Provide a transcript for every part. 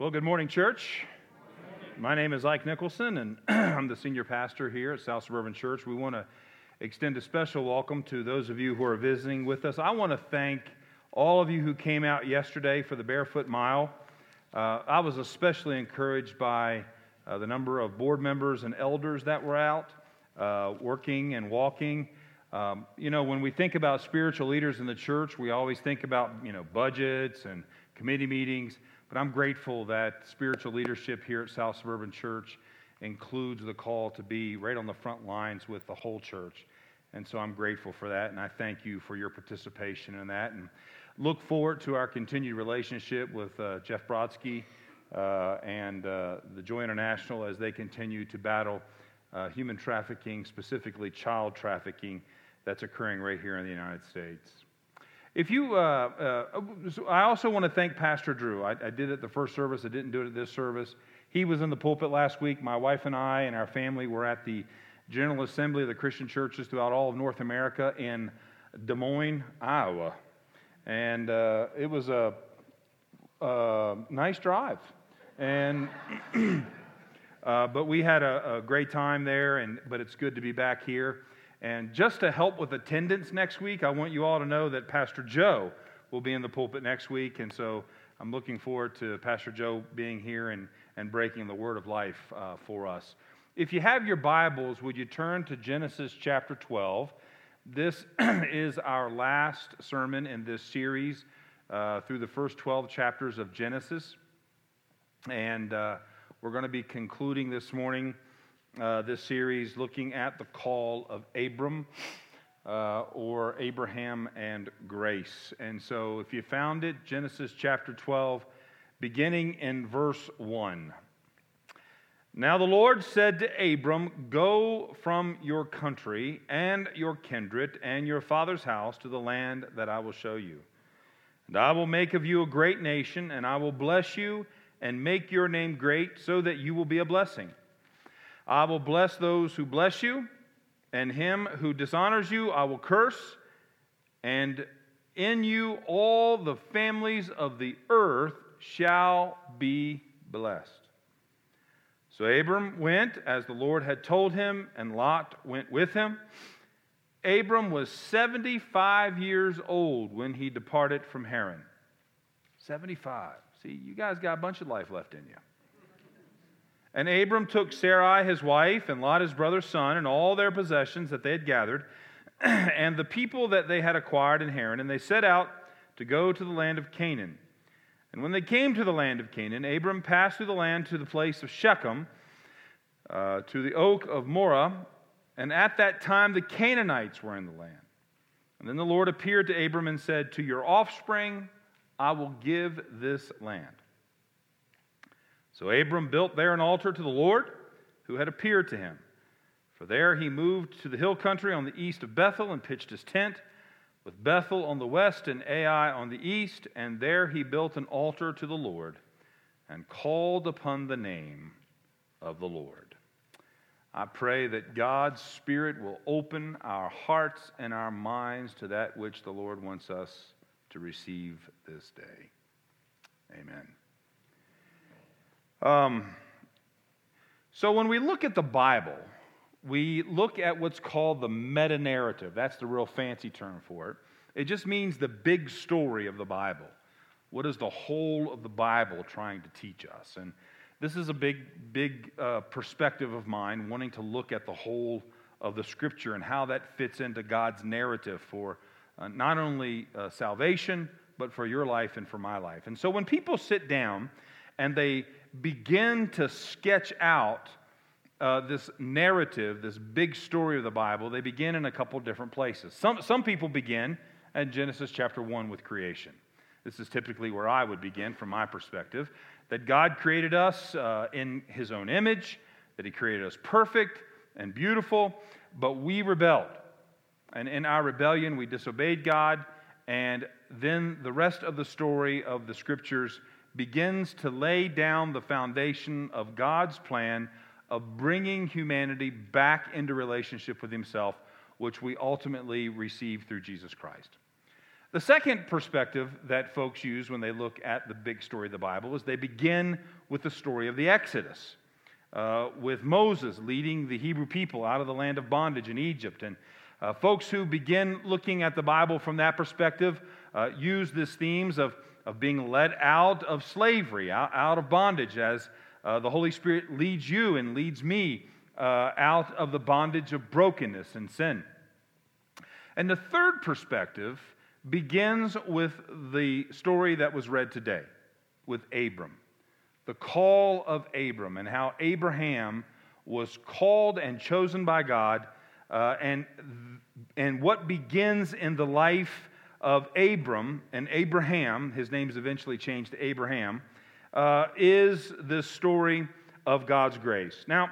Well, good morning, church. My name is Ike Nicholson, and I'm the senior pastor here at South Suburban Church. We want to extend a special welcome to those of you who are visiting with us. I want to thank all of you who came out yesterday for the Barefoot Mile. Uh, I was especially encouraged by uh, the number of board members and elders that were out uh, working and walking. Um, you know, when we think about spiritual leaders in the church, we always think about, you know, budgets and committee meetings. But I'm grateful that spiritual leadership here at South Suburban Church includes the call to be right on the front lines with the whole church. And so I'm grateful for that, and I thank you for your participation in that. And look forward to our continued relationship with uh, Jeff Brodsky uh, and uh, the Joy International as they continue to battle uh, human trafficking, specifically child trafficking, that's occurring right here in the United States. If you, uh, uh, I also want to thank Pastor Drew. I, I, did it the first service. I didn't do it at this service. He was in the pulpit last week. My wife and I and our family were at the General Assembly of the Christian churches throughout all of North America in Des Moines, Iowa, and uh, it was a, a, nice drive. And uh, but we had a, a great time there. And but it's good to be back here. And just to help with attendance next week, I want you all to know that Pastor Joe will be in the pulpit next week. And so I'm looking forward to Pastor Joe being here and, and breaking the word of life uh, for us. If you have your Bibles, would you turn to Genesis chapter 12? This is our last sermon in this series uh, through the first 12 chapters of Genesis. And uh, we're going to be concluding this morning uh, this series looking at the call of Abram uh, or Abraham and grace. And so if you found it, Genesis chapter 12, beginning in verse 1. Now the Lord said to Abram, Go from your country and your kindred and your father's house to the land that I will show you. And I will make of you a great nation, and I will bless you and make your name great so that you will be a blessing. I will bless those who bless you, and him who dishonors you I will curse, and in you all the families of the earth shall be blessed. So Abram went as the Lord had told him, and Lot went with him. Abram was 75 years old when he departed from Haran. 75. See, you guys got a bunch of life left in you. And Abram took Sarai his wife, and Lot his brother's son, and all their possessions that they had gathered, and the people that they had acquired in Haran, and they set out to go to the land of Canaan. And when they came to the land of Canaan, Abram passed through the land to the place of Shechem, uh, to the oak of Moreh, and at that time the Canaanites were in the land. And then the Lord appeared to Abram and said, To your offspring I will give this land. So Abram built there an altar to the Lord who had appeared to him. For there he moved to the hill country on the east of Bethel and pitched his tent, with Bethel on the west and Ai on the east, and there he built an altar to the Lord and called upon the name of the Lord. I pray that God's Spirit will open our hearts and our minds to that which the Lord wants us to receive this day. Amen. Um, so when we look at the Bible, we look at what's called the meta narrative. That's the real fancy term for it. It just means the big story of the Bible. What is the whole of the Bible trying to teach us? And this is a big, big uh, perspective of mine, wanting to look at the whole of the Scripture and how that fits into God's narrative for uh, not only uh, salvation, but for your life and for my life. And so when people sit down and they begin to sketch out uh, this narrative, this big story of the Bible, they begin in a couple different places. Some, some people begin at Genesis chapter 1 with creation. This is typically where I would begin from my perspective that God created us uh, in His own image, that He created us perfect and beautiful, but we rebelled. And in our rebellion, we disobeyed God, and then the rest of the story of the scriptures begins to lay down the foundation of God's plan of bringing humanity back into relationship with Himself, which we ultimately receive through Jesus Christ. The second perspective that folks use when they look at the big story of the Bible is they begin with the story of the Exodus, uh, with Moses leading the Hebrew people out of the land of bondage in Egypt. And uh, folks who begin looking at the Bible from that perspective uh, use these themes of, of being led out of slavery, out, out of bondage, as uh, the Holy Spirit leads you and leads me uh, out of the bondage of brokenness and sin. And the third perspective begins with the story that was read today with Abram. The call of Abram and how Abraham was called and chosen by God, uh, and, and what begins in the life of Abram and Abraham, his name is eventually changed to Abraham, uh, is the story of God's grace. Now,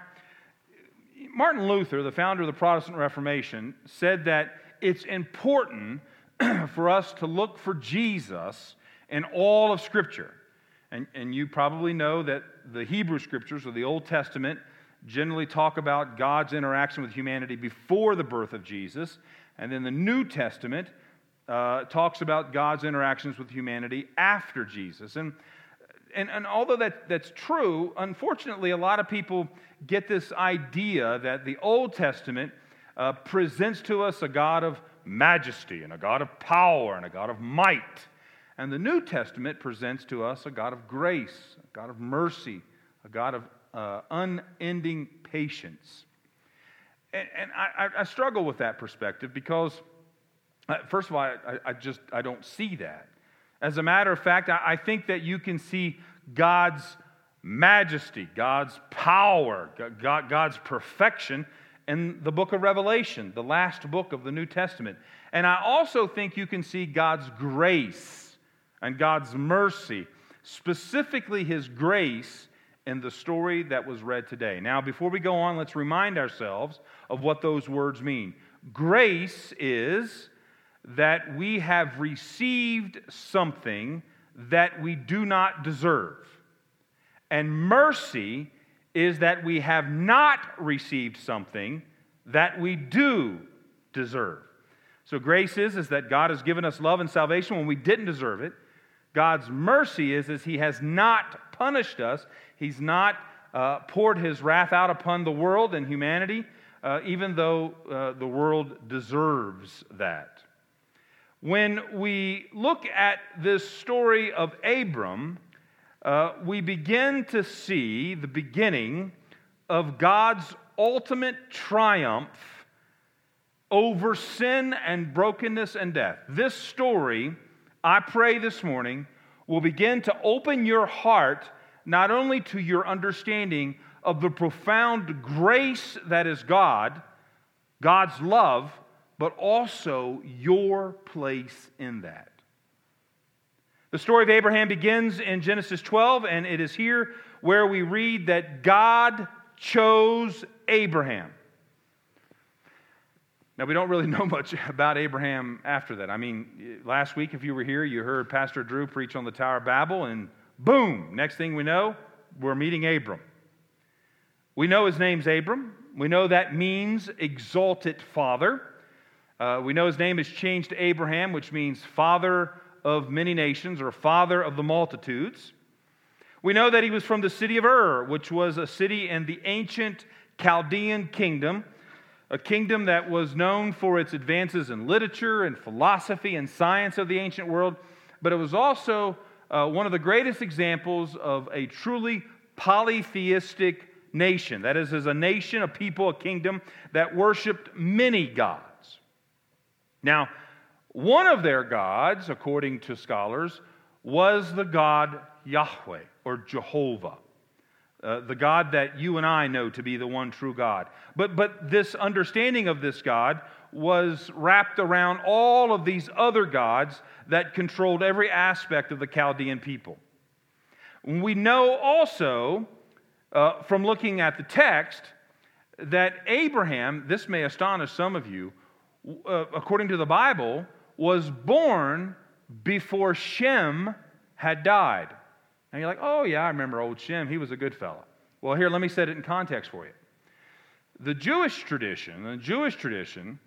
Martin Luther, the founder of the Protestant Reformation, said that it's important for us to look for Jesus in all of Scripture. And, and you probably know that the Hebrew Scriptures or the Old Testament generally talk about God's interaction with humanity before the birth of Jesus. And then the New Testament uh, talks about God's interactions with humanity after Jesus. And, and, and although that, that's true, unfortunately, a lot of people get this idea that the Old Testament uh, presents to us a God of majesty and a God of power and a God of might. And the New Testament presents to us a God of grace, a God of mercy, a God of uh, unending patience. And, and I, I, struggle with that perspective because, Uh, first of all, I, I, just I don't see that. As a matter of fact, I, think that you can see God's majesty, God's power, God, God's perfection in the book of Revelation, the last book of the New Testament. And I also think you can see God's grace and God's mercy, specifically His grace in the story that was read today. Now, before we go on, let's remind ourselves of what those words mean. Grace is that we have received something that we do not deserve. And mercy is that we have not received something that we do deserve. So grace is, is that God has given us love and salvation when we didn't deserve it. God's mercy is, is he has not punished us. He's not uh, poured his wrath out upon the world and humanity, uh, even though uh, the world deserves that. When we look at this story of Abram, uh, we begin to see the beginning of God's ultimate triumph over sin and brokenness and death. This story, I pray this morning, will begin to open your heart not only to your understanding of the profound grace that is God, God's love, but also your place in that. The story of Abraham begins in Genesis 12, and it is here where we read that God chose Abraham. Now, we don't really know much about Abraham after that. I mean, last week, if you were here, you heard Pastor Drew preach on the Tower of Babel, and boom, next thing we know, we're meeting Abram. We know his name's Abram. We know that means exalted father. Uh, we know his name is changed to Abraham, which means father of many nations or father of the multitudes. We know that he was from the city of Ur, which was a city in the ancient Chaldean kingdom, a kingdom that was known for its advances in literature and philosophy and science of the ancient world, but it was also uh, one of the greatest examples of a truly polytheistic nation. That is, as a nation, a people, a kingdom that worshiped many gods. Now, one of their gods, according to scholars, was the god Yahweh or Jehovah. Uh, the God that you and I know to be the one true God. But, but this understanding of this God was wrapped around all of these other gods that controlled every aspect of the Chaldean people. We know also uh, from looking at the text that Abraham, this may astonish some of you, uh, according to the Bible, was born before Shem had died. And you're like, oh, yeah, I remember old Shem. He was a good fellow. Well, here, let me set it in context for you. The Jewish tradition, the Jewish tradition,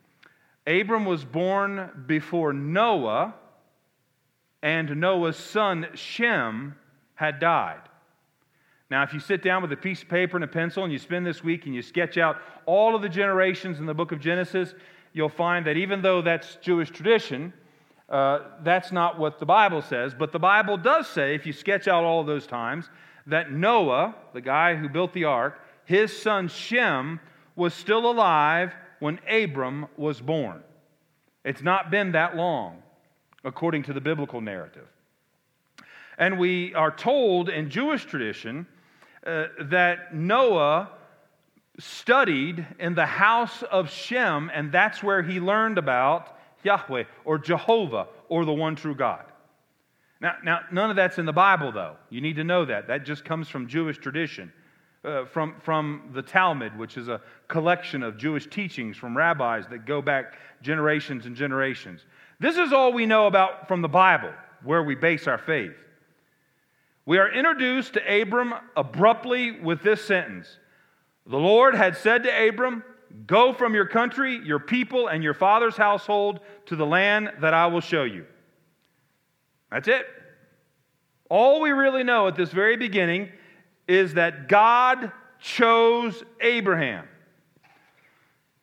Abram was born before Noah and Noah's son Shem had died. Now, if you sit down with a piece of paper and a pencil and you spend this week and you sketch out all of the generations in the book of Genesis, you'll find that even though that's Jewish tradition, uh, that's not what the Bible says. But the Bible does say, if you sketch out all of those times, that Noah, the guy who built the ark, his son Shem, was still alive when Abram was born. It's not been that long, according to the biblical narrative. And we are told in Jewish tradition uh, that Noah studied in the house of Shem, and that's where he learned about Yahweh or Jehovah or the one true God. Now, now none of that's in the Bible, though. You need to know that. That just comes from Jewish tradition, uh, from, from the Talmud, which is a collection of Jewish teachings from rabbis that go back generations and generations. This is all we know about from the Bible, where we base our faith. We are introduced to Abram abruptly with this sentence The Lord had said to Abram, Go from your country, your people, and your father's household to the land that I will show you. That's it. All we really know at this very beginning is that God chose Abraham.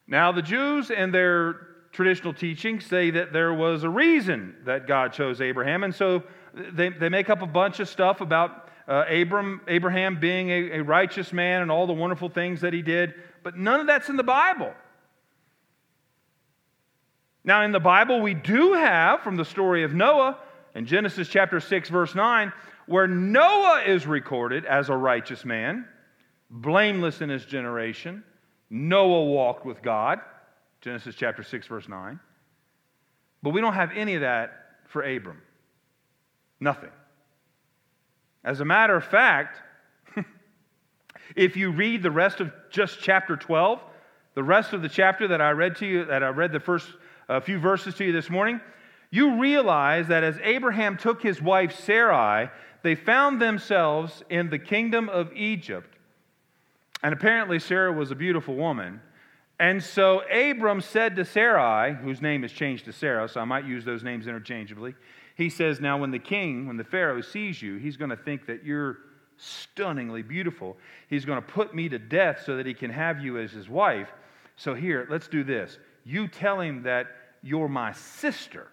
Now, the Jews and their traditional teaching say that there was a reason that God chose Abraham, and so they, they make up a bunch of stuff about uh, Abram, Abraham being a, a righteous man and all the wonderful things that he did, but none of that's in the Bible. Now, in the Bible, we do have from the story of Noah in Genesis chapter 6, verse 9, where Noah is recorded as a righteous man, blameless in his generation. Noah walked with God, Genesis chapter 6, verse 9. But we don't have any of that for Abram. Nothing. As a matter of fact, if you read the rest of just chapter 12, the rest of the chapter that I read to you, that I read the first uh, few verses to you this morning, you realize that as Abraham took his wife Sarai, they found themselves in the kingdom of Egypt. And apparently, Sarah was a beautiful woman. And so Abram said to Sarai, whose name is changed to Sarah, so I might use those names interchangeably, he says, Now, when the king, when the Pharaoh sees you, he's going to think that you're stunningly beautiful. He's going to put me to death so that he can have you as his wife. So, here, let's do this. You tell him that you're my sister.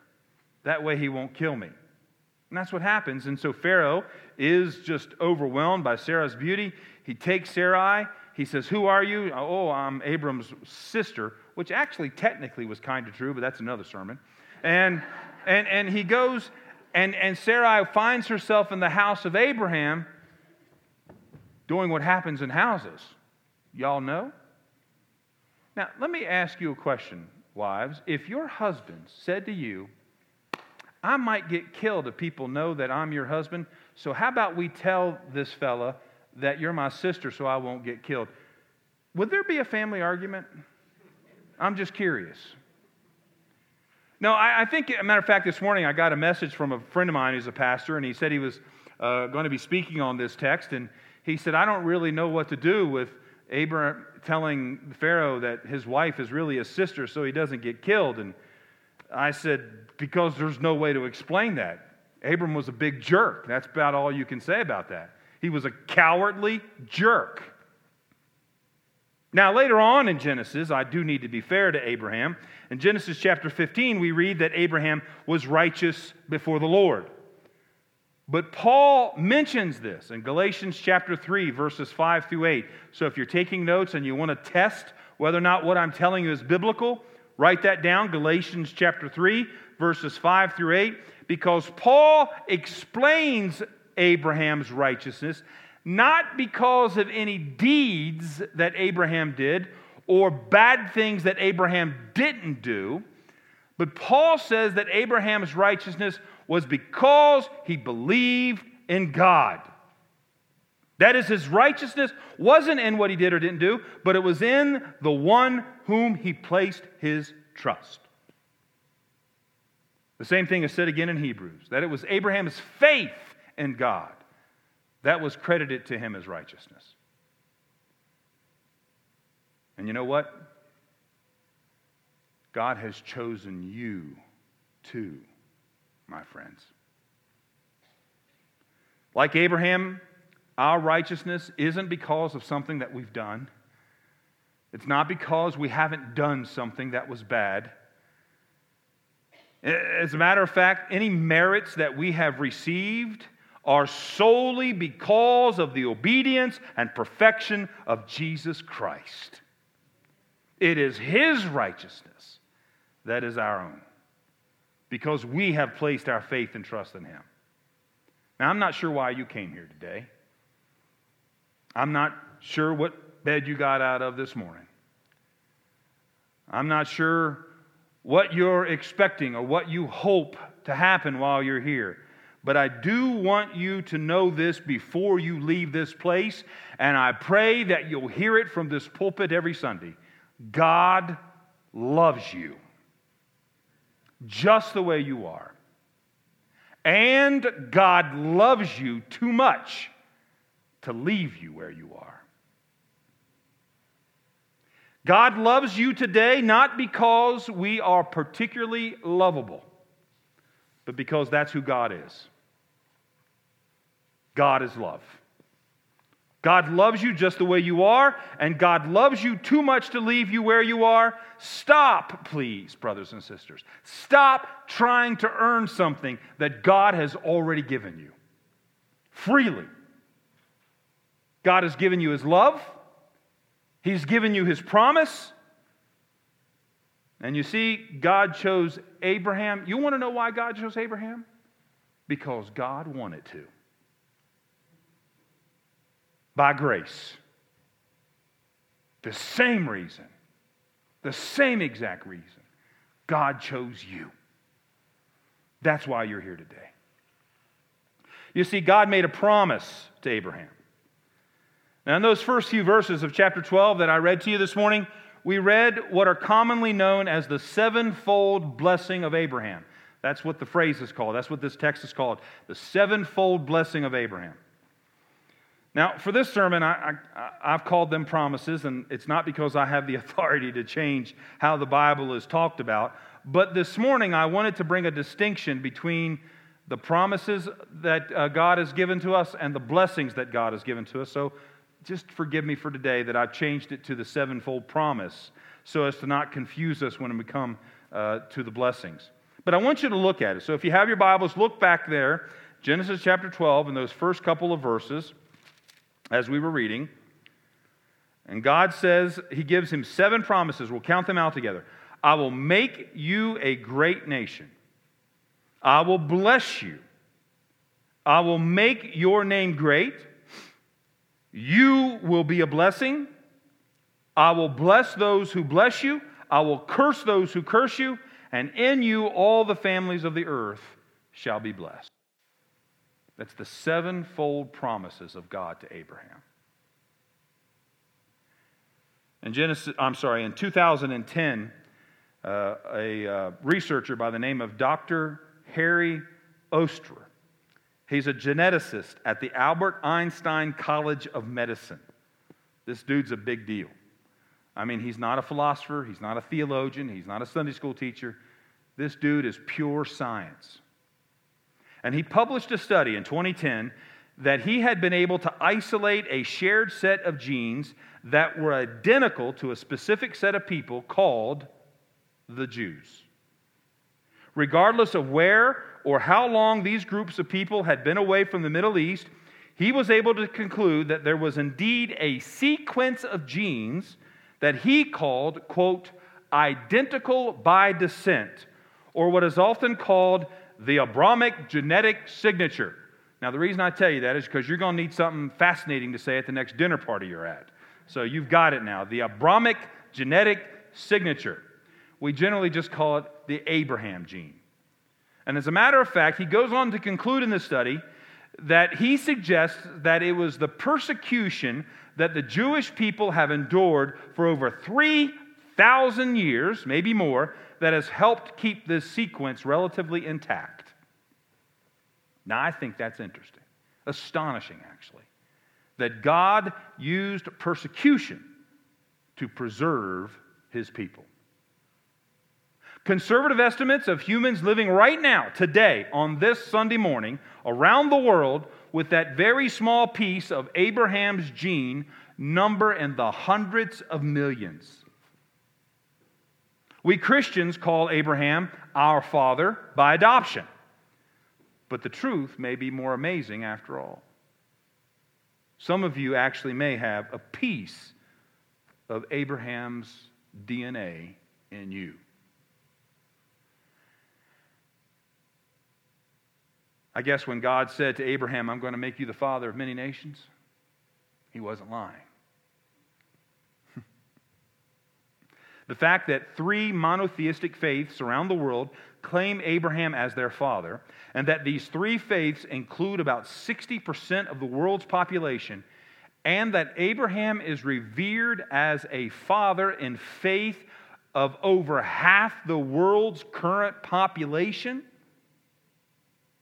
That way he won't kill me. And that's what happens. And so Pharaoh is just overwhelmed by Sarah's beauty. He takes Sarai. He says, Who are you? Oh, I'm Abram's sister, which actually technically was kind of true, but that's another sermon. And and, and he goes, and, and Sarai finds herself in the house of Abraham doing what happens in houses. Y'all know? Now, let me ask you a question, wives. If your husband said to you, I might get killed if people know that I'm your husband, so how about we tell this fella that you're my sister so I won't get killed? Would there be a family argument? I'm just curious. No, I, I think, a matter of fact, this morning I got a message from a friend of mine who's a pastor, and he said he was uh, going to be speaking on this text. And he said, I don't really know what to do with Abraham telling Pharaoh that his wife is really his sister so he doesn't get killed. And I said, Because there's no way to explain that. Abram was a big jerk. That's about all you can say about that. He was a cowardly jerk. Now, later on in Genesis, I do need to be fair to Abraham. In Genesis chapter 15, we read that Abraham was righteous before the Lord. But Paul mentions this in Galatians chapter 3, verses 5 through 8. So if you're taking notes and you want to test whether or not what I'm telling you is biblical, write that down Galatians chapter 3, verses 5 through 8, because Paul explains Abraham's righteousness not because of any deeds that Abraham did or bad things that Abraham didn't do, but Paul says that Abraham's righteousness was because he believed in God. That is, his righteousness wasn't in what he did or didn't do, but it was in the one whom he placed his trust. The same thing is said again in Hebrews that it was Abraham's faith in God that was credited to him as righteousness. And you know what? God has chosen you too, my friends. Like Abraham, our righteousness isn't because of something that we've done. It's not because we haven't done something that was bad. As a matter of fact, any merits that we have received are solely because of the obedience and perfection of Jesus Christ. It is His righteousness that is our own because we have placed our faith and trust in Him. Now, I'm not sure why you came here today. I'm not sure what bed you got out of this morning. I'm not sure what you're expecting or what you hope to happen while you're here. But I do want you to know this before you leave this place, and I pray that you'll hear it from this pulpit every Sunday. God loves you just the way you are. And God loves you too much to leave you where you are. God loves you today not because we are particularly lovable, but because that's who God is. God is love. God loves you just the way you are, and God loves you too much to leave you where you are. Stop, please, brothers and sisters. Stop trying to earn something that God has already given you freely. God has given you His love, He's given you His promise. And you see, God chose Abraham. You want to know why God chose Abraham? Because God wanted to by grace. The same reason, the same exact reason. God chose you. That's why you're here today. You see, God made a promise to Abraham. Now, in those first few verses of chapter 12 that I read to you this morning, we read what are commonly known as the sevenfold blessing of Abraham. That's what the phrase is called. That's what this text is called the sevenfold blessing of Abraham. Now, for this sermon, I, have called them promises, and it's not because I have the authority to change how the Bible is talked about. But this morning, I wanted to bring a distinction between the promises that uh, God has given to us and the blessings that God has given to us. So just forgive me for today that I've changed it to the sevenfold promise so as to not confuse us when we come uh, to the blessings. But I want you to look at it. So if you have your Bibles, look back there, Genesis chapter 12, in those first couple of verses as we were reading. And God says, He gives him seven promises. We'll count them out together. I will make you a great nation. I will bless you. I will make your name great. You will be a blessing. I will bless those who bless you. I will curse those who curse you. And in you all the families of the earth shall be blessed. That's the sevenfold promises of God to Abraham. In Genesis, I'm sorry, in 2010, uh, a uh, researcher by the name of Dr. Harry Ostrer, he's a geneticist at the Albert Einstein College of Medicine. This dude's a big deal. I mean, he's not a philosopher, he's not a theologian, he's not a Sunday school teacher. This dude is pure science. And he published a study in 2010 that he had been able to isolate a shared set of genes that were identical to a specific set of people called the Jews. Regardless of where or how long these groups of people had been away from the Middle East, he was able to conclude that there was indeed a sequence of genes that he called, quote, identical by descent, or what is often called the Abrahamic genetic signature. Now, the reason I tell you that is because you're going to need something fascinating to say at the next dinner party you're at. So you've got it now. The Abrahamic genetic signature. We generally just call it the Abraham gene. And as a matter of fact, he goes on to conclude in this study that he suggests that it was the persecution that the Jewish people have endured for over 3,000 years, maybe more, that has helped keep this sequence relatively intact. Now, I think that's interesting, astonishing, actually, that God used persecution to preserve his people. Conservative estimates of humans living right now, today, on this Sunday morning, around the world, with that very small piece of Abraham's gene number in the hundreds of millions. We Christians call Abraham our father by adoption. But the truth may be more amazing after all. Some of you actually may have a piece of Abraham's DNA in you. I guess when God said to Abraham, I'm going to make you the father of many nations, he wasn't lying. The fact that three monotheistic faiths around the world claim Abraham as their father, and that these three faiths include about 60% of the world's population, and that Abraham is revered as a father in faith of over half the world's current population.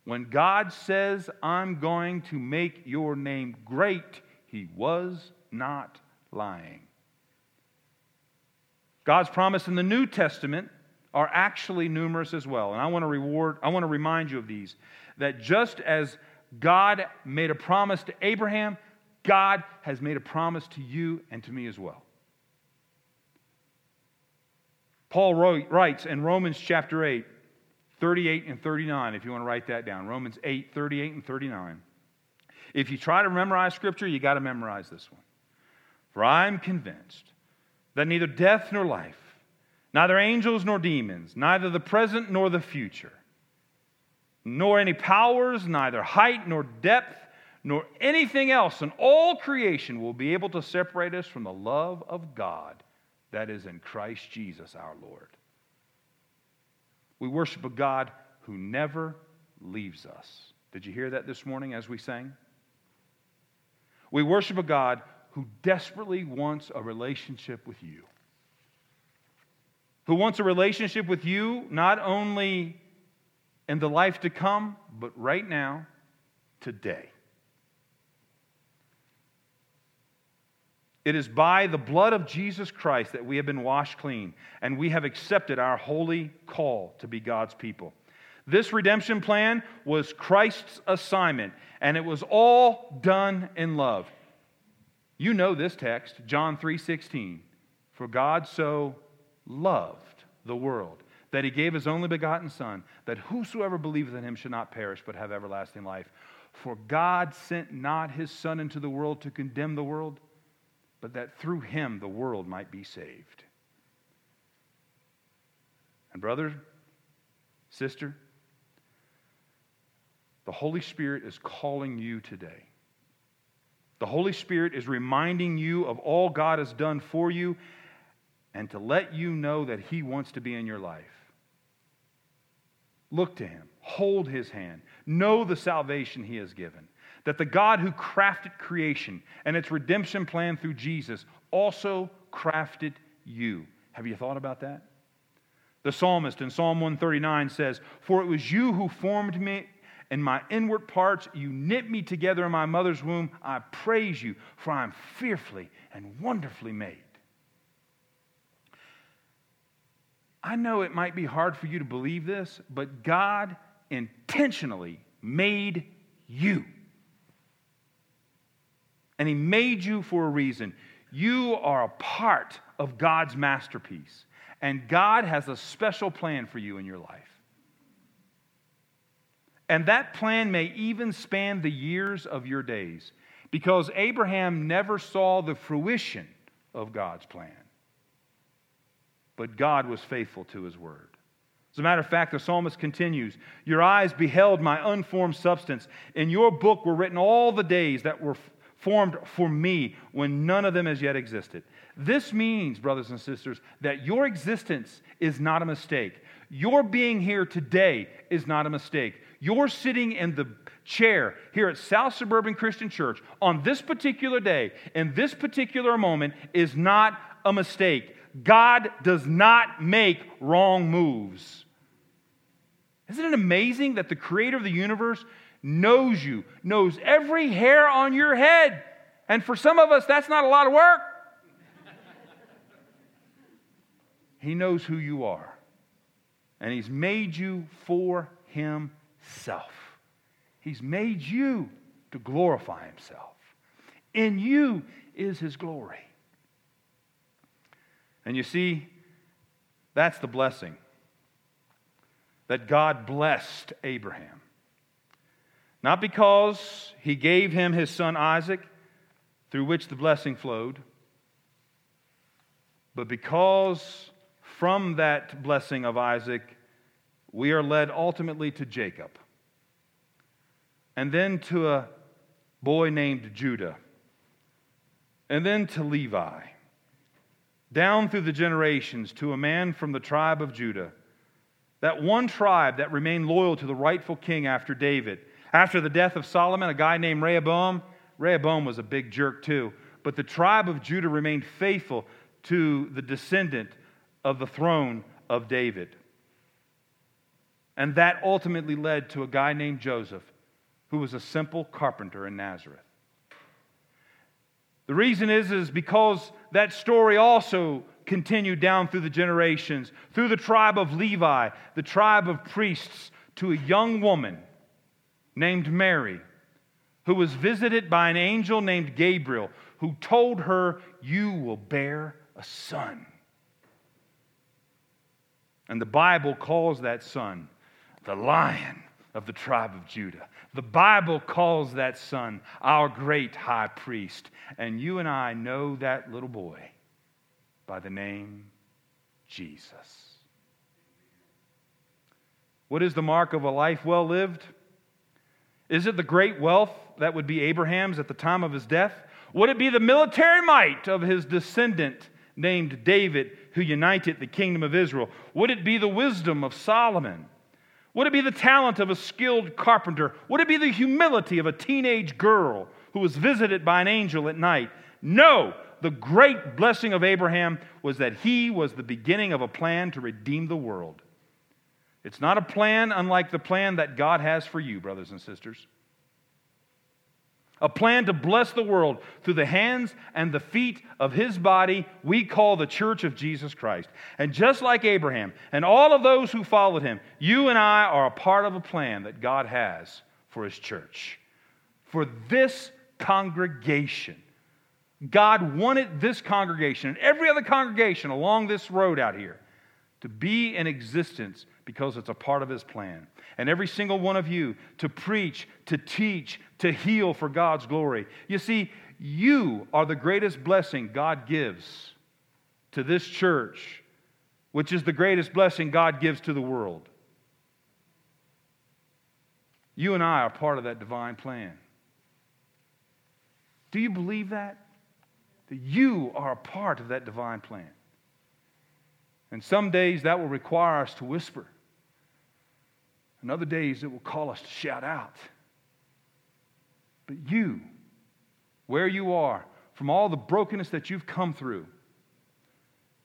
When God says, I'm going to make your name great, he was not lying. God's promise in the New Testament are actually numerous as well. And I want to reward, I want to remind you of these. That just as God made a promise to Abraham, God has made a promise to you and to me as well. Paul writes in Romans chapter 8, 38 and 39, if you want to write that down. Romans 8, 38 and 39. If you try to memorize scripture, you got to memorize this one. For I'm convinced that neither death nor life, neither angels nor demons, neither the present nor the future, nor any powers, neither height nor depth, nor anything else in all creation will be able to separate us from the love of God that is in Christ Jesus our Lord. We worship a God who never leaves us. Did you hear that this morning as we sang? We worship a God who desperately wants a relationship with you who wants a relationship with you not only in the life to come, but right now, today. It is by the blood of Jesus Christ that we have been washed clean, and we have accepted our holy call to be God's people. This redemption plan was Christ's assignment, and it was all done in love. You know this text, John 3:16. For God so loved the world, that he gave his only begotten Son, that whosoever believeth in him should not perish, but have everlasting life. For God sent not his Son into the world to condemn the world, but that through him the world might be saved. And, brother, sister, the Holy Spirit is calling you today. The Holy Spirit is reminding you of all God has done for you and to let you know that He wants to be in your life. Look to Him, hold His hand, know the salvation He has given. That the God who crafted creation and its redemption plan through Jesus also crafted you. Have you thought about that? The psalmist in Psalm 139 says, For it was you who formed me in my inward parts. You knit me together in my mother's womb. I praise you, for I am fearfully and wonderfully made. I know it might be hard for you to believe this, but God intentionally made you. And He made you for a reason. You are a part of God's masterpiece, and God has a special plan for you in your life. And that plan may even span the years of your days, because Abraham never saw the fruition of God's plan but God was faithful to his word. As a matter of fact, the psalmist continues Your eyes beheld my unformed substance. In your book were written all the days that were formed for me when none of them as yet existed. This means, brothers and sisters, that your existence is not a mistake. Your being here today is not a mistake. Your sitting in the chair here at South Suburban Christian Church on this particular day, in this particular moment, is not a mistake. God does not make wrong moves. Isn't it amazing that the creator of the universe knows you, knows every hair on your head? And for some of us, that's not a lot of work. he knows who you are, and He's made you for Himself. He's made you to glorify himself. In you is his glory. And you see, that's the blessing that God blessed Abraham. Not because he gave him his son Isaac, through which the blessing flowed, but because from that blessing of Isaac, we are led ultimately to Jacob, and then to a boy named Judah, and then to Levi, down through the generations to a man from the tribe of Judah, that one tribe that remained loyal to the rightful king after David. After the death of Solomon, a guy named Rehoboam, Rehoboam was a big jerk too, but the tribe of Judah remained faithful to the descendant of the throne of David. And that ultimately led to a guy named Joseph, who was a simple carpenter in Nazareth. The reason is, is because that story also continued down through the generations, through the tribe of Levi, the tribe of priests, to a young woman named Mary, who was visited by an angel named Gabriel, who told her, You will bear a son. And the Bible calls that son the lion of the tribe of Judah. The Bible calls that son our great high priest. And you and I know that little boy by the name Jesus. What is the mark of a life well lived? Is it the great wealth that would be Abraham's at the time of his death? Would it be the military might of his descendant named David who united the kingdom of Israel? Would it be the wisdom of Solomon? Would it be the talent of a skilled carpenter? Would it be the humility of a teenage girl who was visited by an angel at night? No, the great blessing of Abraham was that he was the beginning of a plan to redeem the world. It's not a plan unlike the plan that God has for you, brothers and sisters a plan to bless the world through the hands and the feet of his body we call the church of Jesus Christ. And just like Abraham and all of those who followed him, you and I are a part of a plan that God has for his church. For this congregation. God wanted this congregation and every other congregation along this road out here to be in existence because it's a part of his plan. And every single one of you to preach, to teach, to heal for God's glory. You see, you are the greatest blessing God gives to this church, which is the greatest blessing God gives to the world. You and I are part of that divine plan. Do you believe that? That you are a part of that divine plan. And some days that will require us to whisper. And other days it will call us to shout out. But you, where you are, from all the brokenness that you've come through,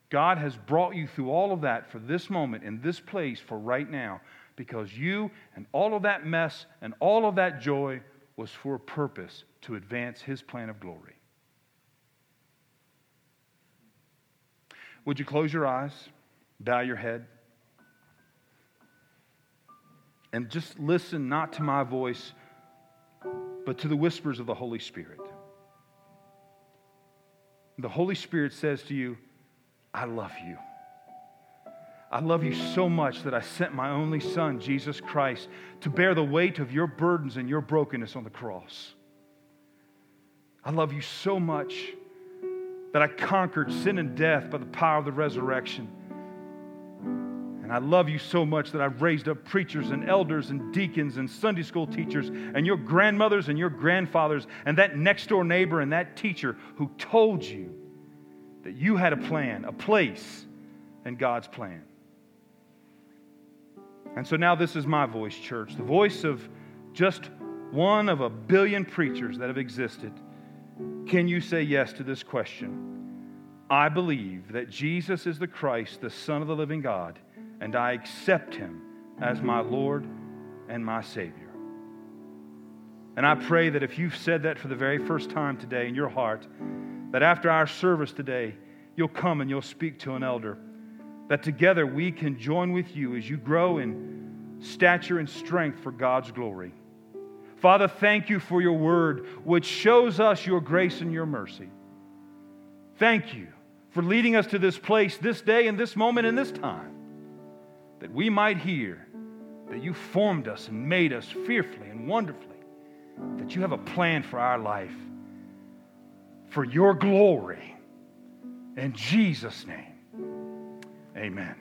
God has brought you through all of that for this moment, in this place, for right now, because you and all of that mess and all of that joy was for a purpose to advance His plan of glory. Would you close your eyes? Bow your head, and just listen not to my voice, but to the whispers of the Holy Spirit. The Holy Spirit says to you, I love you. I love you so much that I sent my only Son, Jesus Christ, to bear the weight of your burdens and your brokenness on the cross. I love you so much that I conquered sin and death by the power of the resurrection. And I love you so much that I've raised up preachers and elders and deacons and Sunday school teachers and your grandmothers and your grandfathers and that next door neighbor and that teacher who told you that you had a plan, a place in God's plan. And so now this is my voice, church, the voice of just one of a billion preachers that have existed. Can you say yes to this question? I believe that Jesus is the Christ, the Son of the living God and I accept him as my Lord and my Savior. And I pray that if you've said that for the very first time today in your heart, that after our service today, you'll come and you'll speak to an elder, that together we can join with you as you grow in stature and strength for God's glory. Father, thank you for your word, which shows us your grace and your mercy. Thank you for leading us to this place, this day, and this moment, and this time, that we might hear that you formed us and made us fearfully and wonderfully, that you have a plan for our life, for your glory. In Jesus' name, amen.